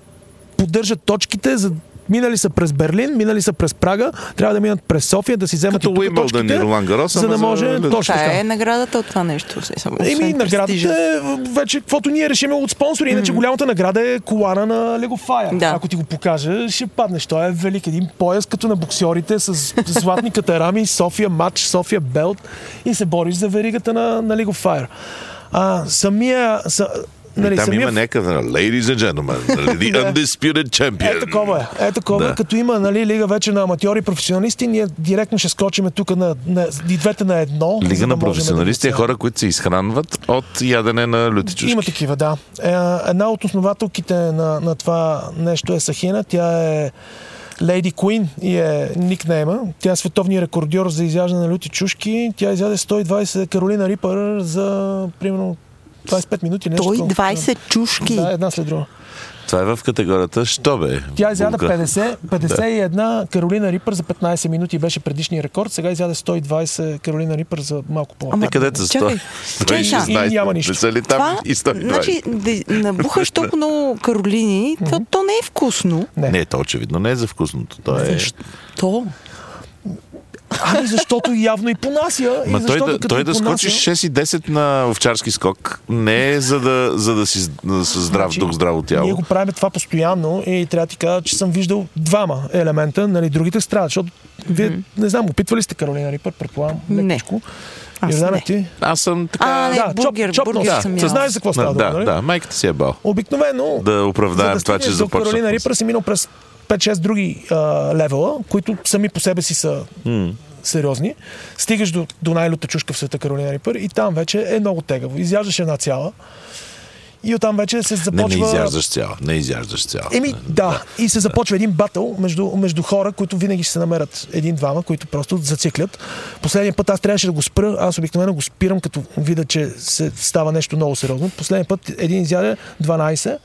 поддържат точките, за Минали са през Берлин, минали са през Прага, трябва да минат през София, да си вземат Като и тук точките, Ролан Гарос, за да за може лед. точно Това така. е наградата от това нещо. Еми, наградата престижа. е вече, каквото ние решим от спонсори. Иначе голямата награда е колана на Легофая. Да. Ако ти го покажа, ще паднеш. Той е велик. Един пояс като на боксерите с златни катерами, София матч, София белт и се бориш за веригата на, на League of Fire. А, самия... Са, нали, Ами Там самия има някакъв, ladies and gentlemen, the Да. undisputed champion. Е, такова е. Е, такова. Да. Да. Като има нали, лига вече на аматьори професионалисти, ние директно ще скочиме тук на, на, и двете на едно. Лига да на можем професионалисти е да хора, които се изхранват от ядене на люти чушки. Има такива, да. Е, една от основателките на, на това нещо е Сахина. Тя е Lady Queen и е никнейма. Тя е световния рекордьор за изяждане на люти чушки. Тя изяде 120 Каролина Рипър за примерно 25 минути. Нещо. такова. 120 чушки. Да, една след друга. Това е в категорията Що бе? Тя изяда Булка. 50, 51 Каролина Рипър за 15 минути беше предишния рекорд. Сега изяде 120 Каролина Рипър за малко по Ама, Е, където са чакай, 100? чакай. 116. И няма нищо. Не ли там Това, и 120? значи, да набухаш толкова много Каролини, то, то не е вкусно. Не. Не, то очевидно не е за вкусното. То е... То. Ами защото явно и понася. и Ма той защото да, той да понася- скочиш 6 и 10 на овчарски скок не е за да, за да си с- с здрав Значи, дух, здраво Ние тяло. го правим това постоянно и трябва да ти кажа, че съм виждал двама елемента, нали, другите страдат, защото вие, не знам, опитвали сте Каролина Рипър, предполагам, Не. Аз Йордана, не. ти? Аз съм така... А, не, Да, чоп- бургер, чоп бургер съм Да, яла. знаеш за какво става да, дума, нали? да, майката си е бал. Обикновено Да оправдаем за това, да че до започна. Каролина Рипър си минал през 5-6 други а, левела, които сами по себе си са сериозни. Стигаш до, до най-люта чушка в света Каролина Рипър и там вече е много тегаво. Изяждаш една цяла и оттам вече се Не, започва... не изяждаш цяла. Не изяждаш цяла. Еми, да. И се започва един батъл между, между хора, които винаги ще се намерят един-двама, които просто зациклят. Последния път аз трябваше да го спра. Аз обикновено го спирам, като видя, че се става нещо много сериозно. Последния път един изяде 12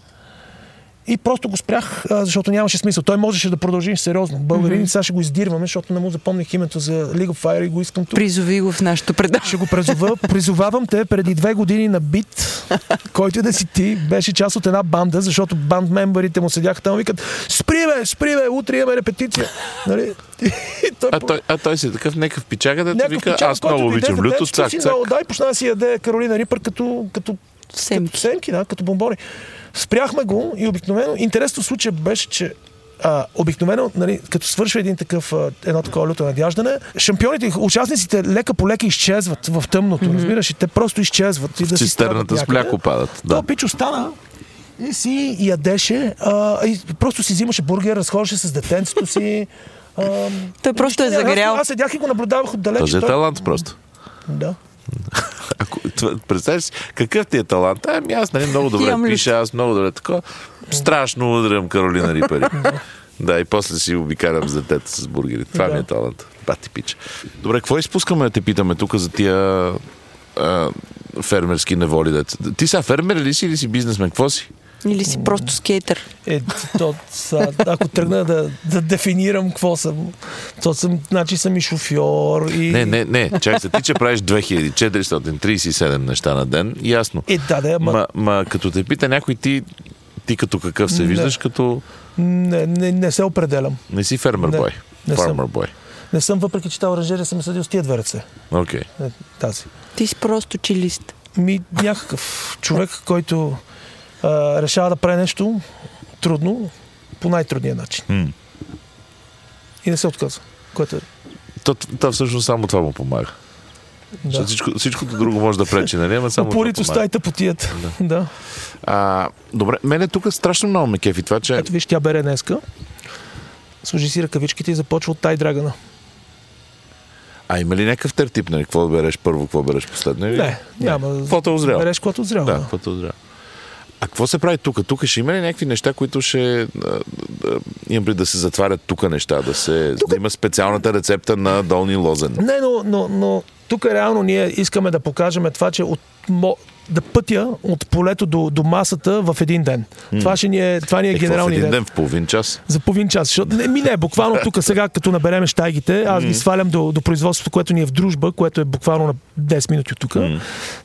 и просто го спрях, защото нямаше смисъл. Той можеше да продължи сериозно. Българин, сега ще го издирваме, защото не му запомних името за League of Fire и го искам тук. Призови го в нашото предаване. Ще го призова. Призовавам те преди две години на бит, който и да си ти, беше част от една банда, защото банд мембарите му седяха там и викат спри бе, спри бе, утре имаме репетиция. Нали? Той, А той, а той си е такъв някакъв пичага, да ти вика, пичак, аз много обичам люто, цак, си, цак. Дай, почна да си яде Каролина Рипър като, като Семки. като семки, да, като бомбони. Спряхме го и обикновено, интересно случай беше, че а, обикновено, нали, като свършва един такъв, а, едно такова люто надяждане, шампионите, участниците лека по лека изчезват в тъмното, mm-hmm. разбираш, и те просто изчезват. И да си Цистерната с мляко падат. Да. Да. То пич остана и си ядеше, а, и просто си взимаше бургер, разхождаше с детенцето си. А, Той просто е загрял. Аз, аз седях и го наблюдавах отдалеч. Този е той- талант просто. Да. Ако, представяш си, какъв ти е талант? Ами аз нали, много добре пиша, аз много добре такова. Страшно удрям Каролина Рипери. да, и после си обикалям с детето с бургери. Това ми е Да. талант. Бати пич. Добре, какво изпускаме да те питаме тук за тия а, фермерски неволи? Ти сега фермер ли си или си бизнесмен? Какво си? Или си просто скейтър. Е, то, са, ако тръгна да, да дефинирам какво съм, то съм, значи съм и шофьор и... Не, не, не. Чакай се, ти че правиш 2437 неща на ден, ясно. Е, да, да, ама Ма, ма като те пита някой ти, ти като какъв се Не. виждаш, като не, не, не се определям. не си фермер бой. не съм. Фармер бой. Не съм, въпреки че тази оранжерия съм съдил с тия две ръце. Окей. Е, Тази. Ти си просто чилист. Ми, някакъв човек, който а, решава да прави нещо трудно по най-трудния начин. М. И не се отказва. Което е. То, то всъщност само това му помага. Да. Да. Всичко, всичкото друго може да пречи, нали? Ама само помага. и тъпотията. Да. да. А, добре, мене тук страшно много ме кефи това, че... Ето виж, тя бере днеска. Служи си ръкавичките и започва от тай драгана. А има ли някакъв тертип, нали? Какво да береш първо, какво береш последно? или- Не, няма. Каквото е озряло. Береш каквото озряло. Да, Да. каквото е озряло. А какво се прави тук? Тук ще има ли някакви неща, които ще... имам да се затварят тук неща, да, се, Тука- да има специалната рецепта на долни лозен. Не, но, но, но тук реално ние искаме да покажем това, че от, да пътя от полето до, до масата в един ден. Това, ще ни е, това ни е, Е, генералният един идея. ден в половин час? За половин час. Защото, не, ми не, буквално тук сега, като набереме щайгите, аз ги свалям до, до производството, което ни е в дружба, което е буквално на 10 минути от тук.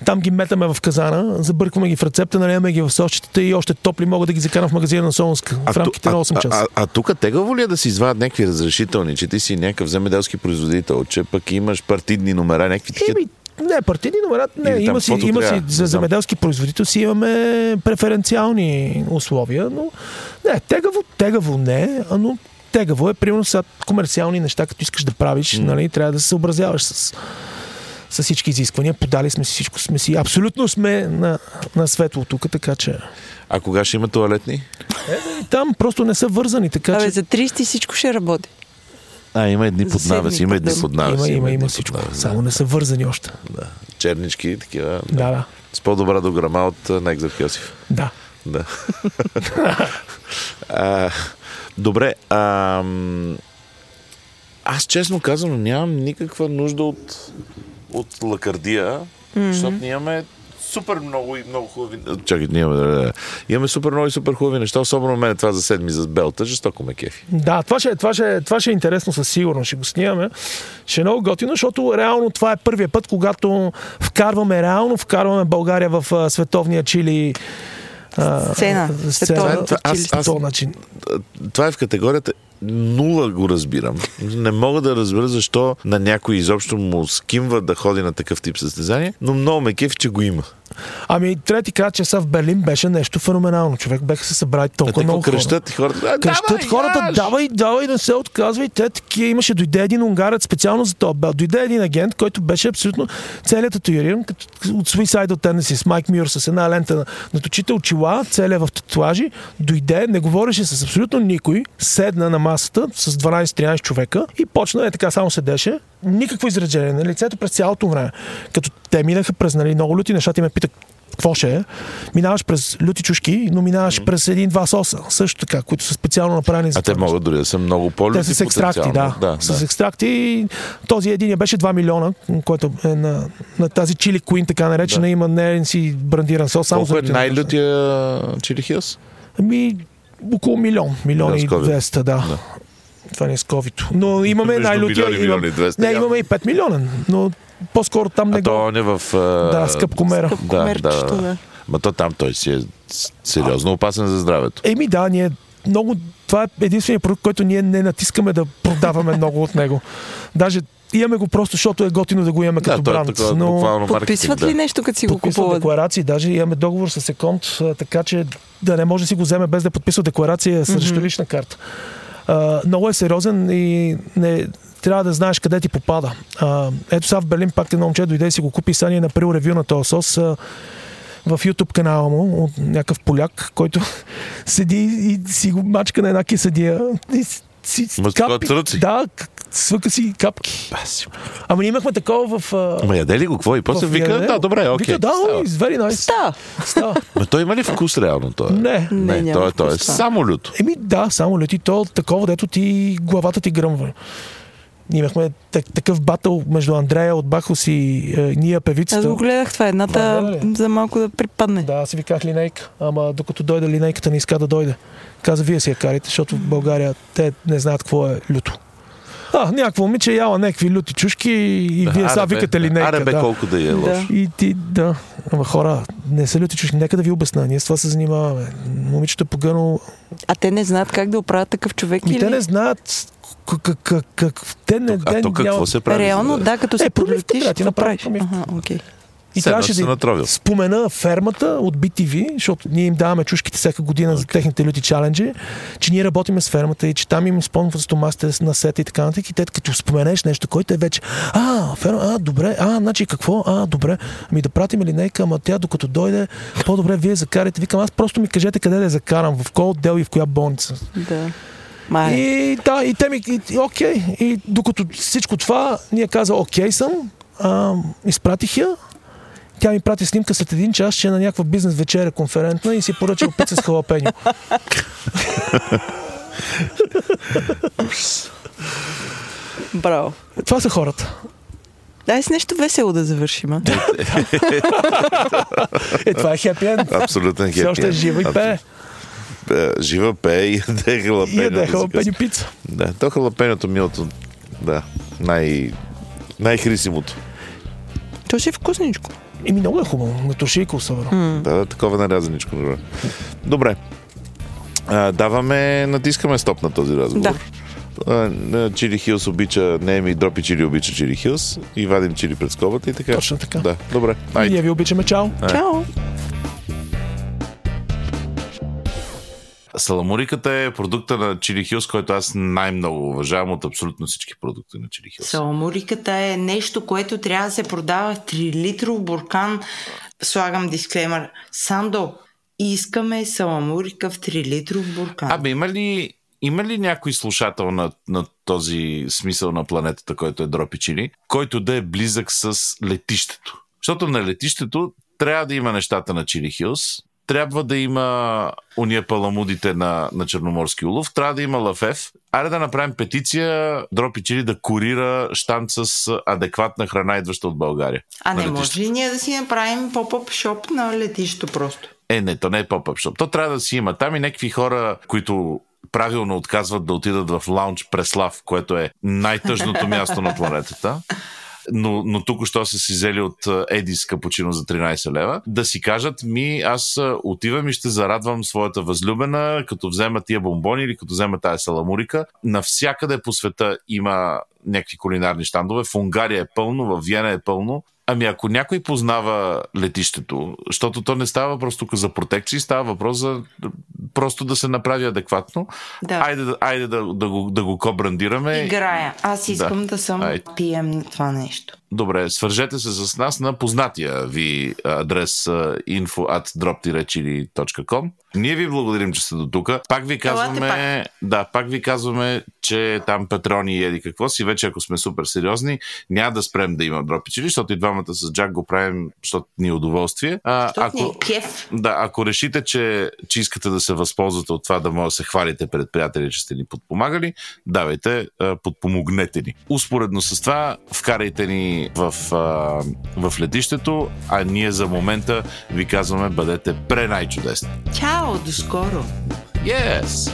Там ги метаме в казана, забъркваме ги в рецепта, наливаме ги в сочетата и още топли могат да ги закарам в магазина на Солунска в рамките на 8 а, часа. а, а, тук тегаво ли е да си извадят някакви разрешителни, че ти си някакъв земеделски производител, че пък имаш партидни номера, някакви такива? Не, партийни номера, не, Или има си, има си, трябва, за земеделски производител си имаме преференциални условия, но не, тегаво, тегаво не, но тегаво е, примерно са комерциални неща, като искаш да правиш, нали, трябва да се съобразяваш с, с всички изисквания. Подали сме си всичко, сме си, абсолютно сме на, на светло тук, така че А кога ще има туалетни? и там просто не са вързани, така Абе, че за 30 всичко ще работи. А, има едни под навес, има едни под навес. има, има, има под всичко. навес. Само не са вързани още. Да. Чернички, такива. Да, да, С по-добра дограма от а, Некзар Кьосиф. да. Да. а, добре. А, аз честно казвам, нямам никаква нужда от, от лакардия, mm-hmm. защото ние имаме супер много и много хубави... Чакай, ние имаме, да, да. имаме супер много и супер хубави неща, особено мен това за седми за белта, жестоко ме кефи. Да, това ще, това, ще, това ще е интересно със сигурност. Ще го снимаме. Ще е много готино, защото реално това е първия път, когато вкарваме реално, вкарваме България в а, световния чили а, Сцена. сцена. Това- аз- чили. аз- начин. Това е в категорията нула го разбирам. Не мога да разбера защо на някой изобщо му скимва да ходи на такъв тип състезание, но много ме кефи, че го има. Ами, трети крат часа в Берлин беше нещо феноменално. Човек беха се събрали толкова много хора. кръщат и хората. «А, Кръщат давай, хората, яш!» давай, давай, не се отказвай. Те такива имаше, дойде един унгарец специално за това. Дойде един агент, който беше абсолютно целият татуиран, като от Suicidal Tendencies, с Майк Мюр с една лента на, на точите очила, целият в татуажи, дойде, не говореше с абсолютно никой, седна на масата с 12-13 човека и почна е така, само седеше, никакво изражение на лицето през цялото време. Като те минаха през нали, много люти неща, и ме питат какво ще е. Минаваш през люти чушки, но минаваш през един-два соса, също така, които са специално направени за А те могат дори да са много по Те са с екстракти, да. да, с да. екстракти. Този един беше 2 милиона, който е на, на тази чили Queen, така наречена, има не си брандиран сос. Само Колко е най-лютия Чили Хилс? Ами, около милион. Милион и COVID. 200, да. Да. Това не е с COVID. Но имаме най-лютия. милион и милион и 200 Не, имаме и 5 милиона, но по-скоро там не А то го... он е в... Да, скъп комера. Да, да. да. Ма то там той си е сериозно опасен за здравето. Еми да, ние много... Това е единственият продукт, който ние не натискаме да продаваме много от него. Даже имаме го просто, защото е готино да го имаме като Да, е бранд. такова но... Подписват ли нещо, като си го купуват? декларации, даже имаме договор с Секонд, а, така че да не може да си го вземе без да подписва декларация срещу лична карта. А, много е сериозен и не, трябва да знаеш къде ти попада. А, ето сега в Берлин пак едно момче дойде и си го купи, сега ни е направил ревю на този сос а, в YouTube канала му от някакъв поляк, който седи и си го мачка на една кисадия. И си, си, Ма капи- ръци? Да, свъка си капки. Ама ние имахме такова в... а, Ма яде ли го какво? И после вика, да, добре, окей. Вика, да, it's very nice. Става. Ма той има ли вкус реално? Той? Не. Не, Не, той, е- той е само люто. Еми да, само лети то такова, дето ти главата ти гръмва. Ние имахме так, такъв батъл между Андрея от Бахус и е, Аз певицата. го гледах това. Едната да, да. за малко да припадне. Да, аз си виках линейка, ама докато дойде линейката не иска да дойде. Каза, вие си я карите, защото в България те не знаят какво е люто. А, някакво момиче яла някакви люти чушки и вие сега викате линейка. Аре бе, да. колко да е лошо. Да. И ти, да. Ама хора, не са люти чушки. Нека да ви обясна. Ние с това се занимаваме. Момичето е погънало А те не знаят как да оправят такъв човек Ми или... те не знаят как, как, как, те не... А то какво нямат- се прави? Реално, да, като Е, се промивка подлетиш, трябва, ти какво направи правиш? промивка. Ага, окей. И Все едно, трябваше да натровил. спомена фермата от BTV, защото ние им даваме чушките всяка година за техните люти чаленджи, че ние работиме с фермата и че там им спонват стомасите на сета и така нататък. И те като споменеш нещо, който е вече, а, ферма, а, добре, а, значи какво, а, добре, ами да пратим линейка, ама тя докато дойде, по-добре вие закарате. Викам, аз просто ми кажете къде да я закарам, в кой отдел и в коя болница. Да. Май. И да, и те ми, и, и, окей. И докато всичко това, ние каза, окей съм, а, изпратих я. Тя ми прати снимка след един час, че е на някаква бизнес вечеря конферентна и си поръчал пица с халапеньо. Браво. Това са хората. Дай с нещо весело да завършим. а? Е, това е хепи енд. Абсолютен Все още е жива и пее. Е, Жива пее и яде халапеньо. И яде да си халапеньо пица. Да, то халапеньото милото, да, най... най-хрисимото. То ще е вкусничко. Еми, много е хубаво. На тушейка особено. Да, да, такова нарязаничко. Добре. Добре. А, даваме, натискаме стоп на този разговор. А, на Чили Хилс обича, не ми дропи Чили обича Чили Хилс и вадим Чили пред скобата и така. Точно така. Да, добре. И ние ви обичаме. Чао. Чао! Саламуриката е продукта на Чили Хилс, който аз най-много уважавам от абсолютно всички продукти на Чили Хилс. Саламуриката е нещо, което трябва да се продава в 3 литров буркан. Слагам дисклеймер. Сандо, искаме саламурика в 3 литров буркан. Абе, има ли, има ли някой слушател на, на този смисъл на планетата, който е Дропи Чили, който да е близък с летището? Защото на летището трябва да има нещата на Чили Хилс, трябва да има уния паламудите на, на Черноморски улов, трябва да има лафев. Айде да направим петиция Дропи Чили да курира штант с адекватна храна, идваща от България. А не летището. може ли ние да си направим поп-ъп шоп на летището просто? Е, не, то не е поп-ъп шоп. То трябва да си има. Там и някакви хора, които правилно отказват да отидат в лаунч Преслав, което е най-тъжното място на планетата. Но, но тук що са си взели от Едис капучино за 13 лева, да си кажат ми, аз отивам и ще зарадвам своята възлюбена, като взема тия бомбони или като взема тая саламурика. Навсякъде по света има някакви кулинарни щандове. В Унгария е пълно, в Виена е пълно. Ами ако някой познава летището, защото то не става въпрос тук за протекции, става въпрос за просто да се направи адекватно. Да. Айде, да- айде да, да, го, да го кобрандираме. Играя. Аз искам да, Да. съм Ай. PM на това нещо. Добре, свържете се с нас на познатия ви адрес info at drop-chili.com. Ние ви благодарим, че сте до тук. Пак ви казваме, Елате да, пак ви казваме, че там патрони и еди какво си, вече ако сме супер сериозни, няма да спрем да има дропи чили, защото и двамата с Джак го правим, защото ни е удоволствие. А, Защото ни е кеф. да, ако решите, че, че искате да се възползвате от това да може да се хвалите пред приятели, че сте ни подпомагали, давайте, подпомогнете ни. Успоредно с това, вкарайте ни в, в летището, а ние за момента ви казваме бъдете пре най-чудесни. Чао, до скоро! Yes!